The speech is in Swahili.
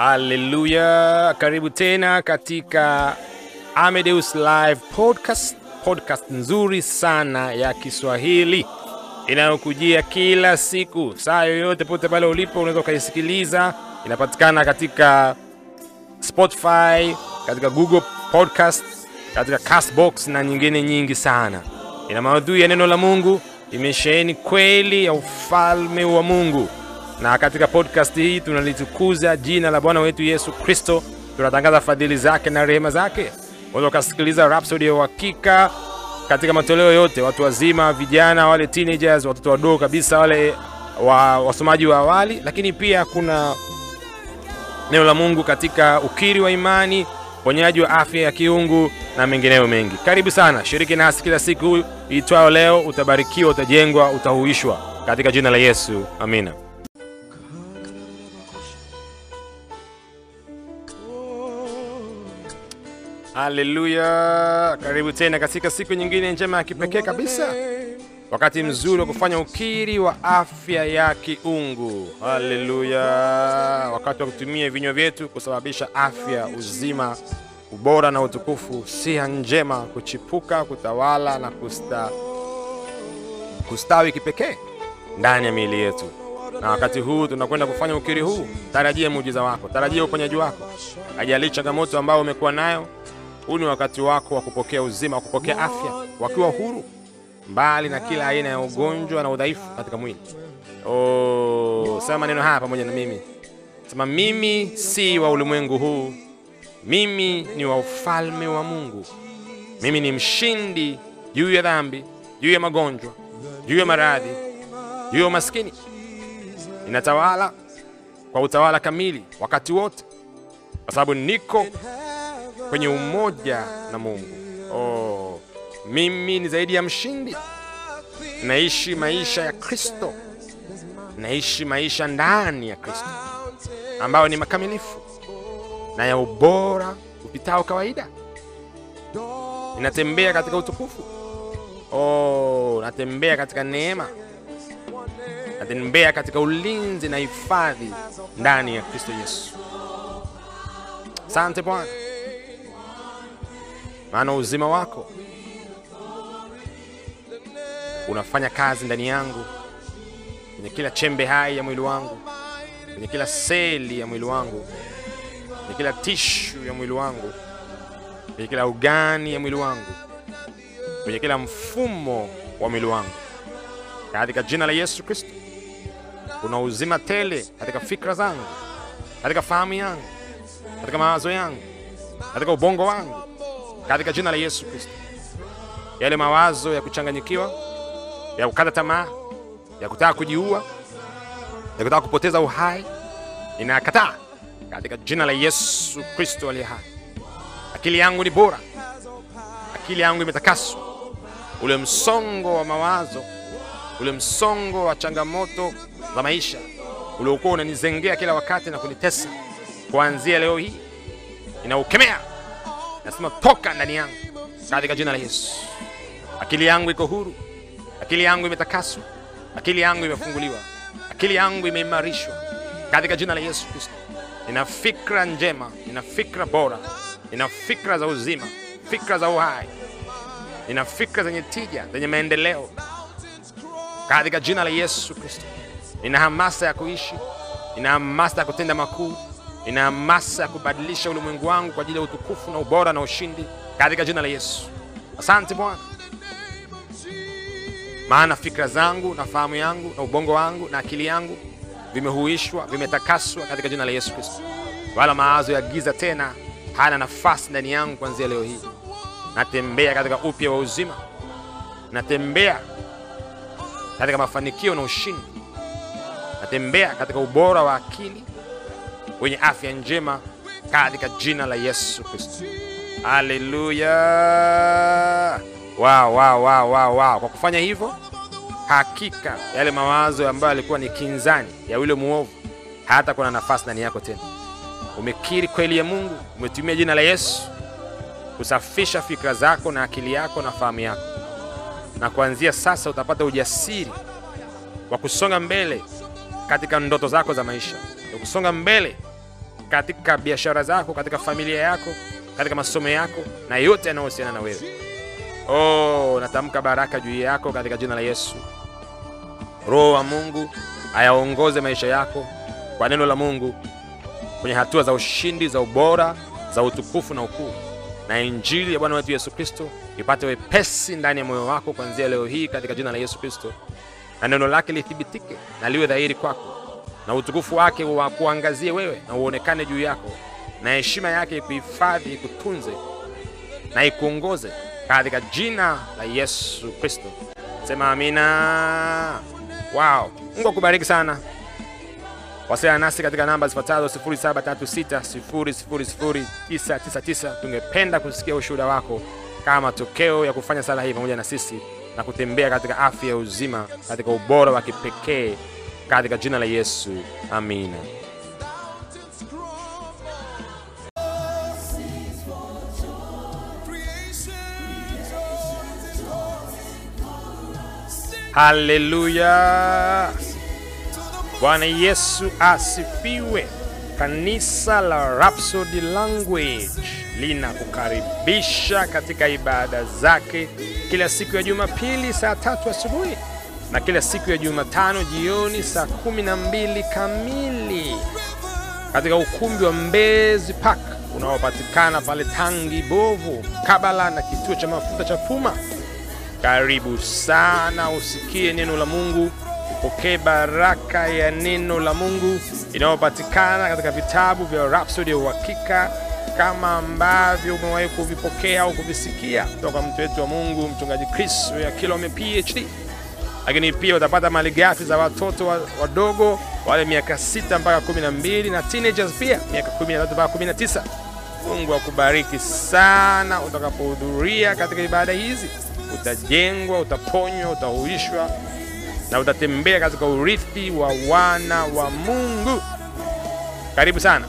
Haleluya, karibu tena katika Amedeus Live Podcast, podcast nzuri sana ya Kiswahili. Inayokujia kila siku, saa yoyote, pote pale ulipo, unaweza ukaisikiliza. Inapatikana katika Spotify, katika Google Podcast, katika Castbox na nyingine nyingi sana. Ina maudhui ya neno la Mungu, imesheheni kweli ya ufalme wa Mungu na katika podcast hii tunalitukuza jina la Bwana wetu Yesu Kristo, tunatangaza fadhili zake na rehema zake. Unaweza ukasikiliza Rhapsody ya uhakika katika matoleo yote, watu wazima, vijana, wale teenagers, watoto wadogo kabisa, wale wa, wasomaji wa awali, lakini pia kuna neno la Mungu katika ukiri wa imani, uponyaji wa afya ya kiungu na mengineyo mengi. Karibu sana, shiriki nasi kila siku itwayo leo. Utabarikiwa, utajengwa, utahuishwa katika jina la Yesu, amina. Haleluya! Karibu tena katika siku nyingine njema ya kipekee kabisa, wakati mzuri wa kufanya ukiri wa afya ya kiungu. Haleluya! Wakati wa kutumia vinywa vyetu kusababisha afya, uzima, ubora na utukufu, siha njema kuchipuka, kutawala na kusta, kustawi kipekee ndani ya miili yetu. Na wakati huu tunakwenda kufanya ukiri huu, tarajia muujiza wako, tarajia uponyaji wako. ajali changamoto ambayo umekuwa nayo, huu ni wakati wako wa kupokea uzima, wa kupokea afya, wakiwa huru mbali na kila aina ya ugonjwa na udhaifu katika mwili. Oh, sema maneno haya pamoja na mimi. Sema, mimi si wa ulimwengu huu, mimi ni wa ufalme wa Mungu. Mimi ni mshindi juu ya dhambi, juu ya magonjwa, juu ya maradhi, juu ya umaskini. Ninatawala kwa utawala kamili wakati wote, kwa sababu niko kwenye umoja na Mungu. Oh, mimi ni zaidi ya mshindi. Naishi maisha ya Kristo, naishi maisha ndani ya Kristo ambayo ni makamilifu na ya ubora upitao kawaida. Ninatembea katika utukufu. Oh, natembea katika neema, natembea katika ulinzi na hifadhi ndani ya Kristo Yesu. Asante Bwana, maana uzima wako unafanya kazi ndani yangu, kwenye kila chembe hai ya mwili wangu, kwenye kila seli ya mwili wangu, kwenye kila tishu ya mwili wangu, kwenye kila ugani ya mwili wangu, kwenye kila mfumo wa mwili wangu, katika jina la Yesu Kristo. Kuna uzima tele katika fikra zangu, katika fahamu yangu, katika mawazo yangu, katika ubongo wangu, katika jina la Yesu Kristo. Yale mawazo ya kuchanganyikiwa, ya kukata tamaa, ya kutaka kujiua, ya kutaka kupoteza uhai, ninakataa katika jina la Yesu Kristo aliye hai. Akili yangu ni bora, akili yangu imetakaswa. Ule msongo wa mawazo, ule msongo wa changamoto za maisha uliokuwa unanizengea kila wakati na kunitesa, kuanzia leo hii inaukemea, nasema toka ndani yangu. Katika jina la Yesu. Akili yangu iko huru, akili yangu imetakaswa, akili yangu imefunguliwa, akili yangu imeimarishwa. Katika jina la Yesu Kristo. Nina fikra njema, nina fikra bora, nina fikra za uzima, fikra za uhai, nina fikra zenye tija, zenye maendeleo. Katika jina la Yesu Kristo. Nina hamasa ya kuishi, nina hamasa ya kutenda makuu, nina hamasa ya kubadilisha ulimwengu wangu kwa ajili ya utukufu na ubora na ushindi katika jina la Yesu. Asante Bwana, maana fikra zangu na fahamu yangu na ubongo wangu na akili yangu vimehuishwa, vimetakaswa katika jina la Yesu Kristo. Wala mawazo ya giza tena hana nafasi ndani yangu kuanzia leo hii. Natembea katika upya wa uzima, natembea katika mafanikio na ushindi, natembea katika ubora wa akili wenye afya njema katika jina la Yesu Kristo. Haleluya! Wow, wow, wow, wow, wow. Kwa kufanya hivyo, hakika yale mawazo ambayo yalikuwa ni kinzani ya yule mwovu hata kuna nafasi ndani yako tena. Umekiri kweli ya Mungu, umetumia jina la Yesu kusafisha fikra zako na akili yako na fahamu yako, na kuanzia sasa utapata ujasiri wa kusonga mbele katika ndoto zako za maisha, ya kusonga mbele katika biashara zako, katika familia yako, katika masomo yako na yote yanayohusiana na wewe. Oh, natamka baraka juu yako katika jina la Yesu. Roho wa Mungu ayaongoze maisha yako kwa neno la Mungu kwenye hatua za ushindi, za ubora, za utukufu na ukuu, na injili ya Bwana wetu Yesu Kristo ipate wepesi ndani ya moyo wako kuanzia leo hii katika jina la Yesu Kristo, na neno lake lithibitike na liwe dhahiri kwako, na utukufu wake wakuangazie wewe na uonekane juu yako, na heshima yake ikuhifadhi, ikutunze na ikuongoze katika jina la Yesu Kristo. Sema amina. Wow, Mungu akubariki sana. Wasiliana nasi katika namba zifuatazo 0736000999. Tungependa kusikia ushuhuda wako kama matokeo ya kufanya sala hii pamoja na sisi na kutembea katika afya ya uzima katika ubora wa kipekee katika jina la Yesu, amina. Haleluya! Bwana Yesu asifiwe. Kanisa la Rhapsody Language linakukaribisha katika ibada zake kila siku ya Jumapili saa tatu asubuhi na kila siku ya Jumatano jioni saa kumi na mbili kamili katika ukumbi wa Mbezi Park unaopatikana pale Tangi Bovu, kabala na kituo cha mafuta cha Puma. Karibu sana usikie neno la Mungu, upokee baraka ya neno la Mungu inayopatikana katika vitabu vya Rhapsody ya Uhakika, kama ambavyo umewahi kuvipokea au kuvisikia kutoka mtu wetu wa Mungu mchungaji Chris ya Kilome PhD. Lakini pia utapata malighafi za watoto wa- wadogo wale miaka sita mpaka kumi na na teenagers pia miaka kumi na tatu mpaka kumi na tisa. Mungu akubariki sana utakapohudhuria katika ibada hizi. Utajengwa, utaponywa, utahuishwa na utatembea katika urithi wa wana wa Mungu. Karibu sana.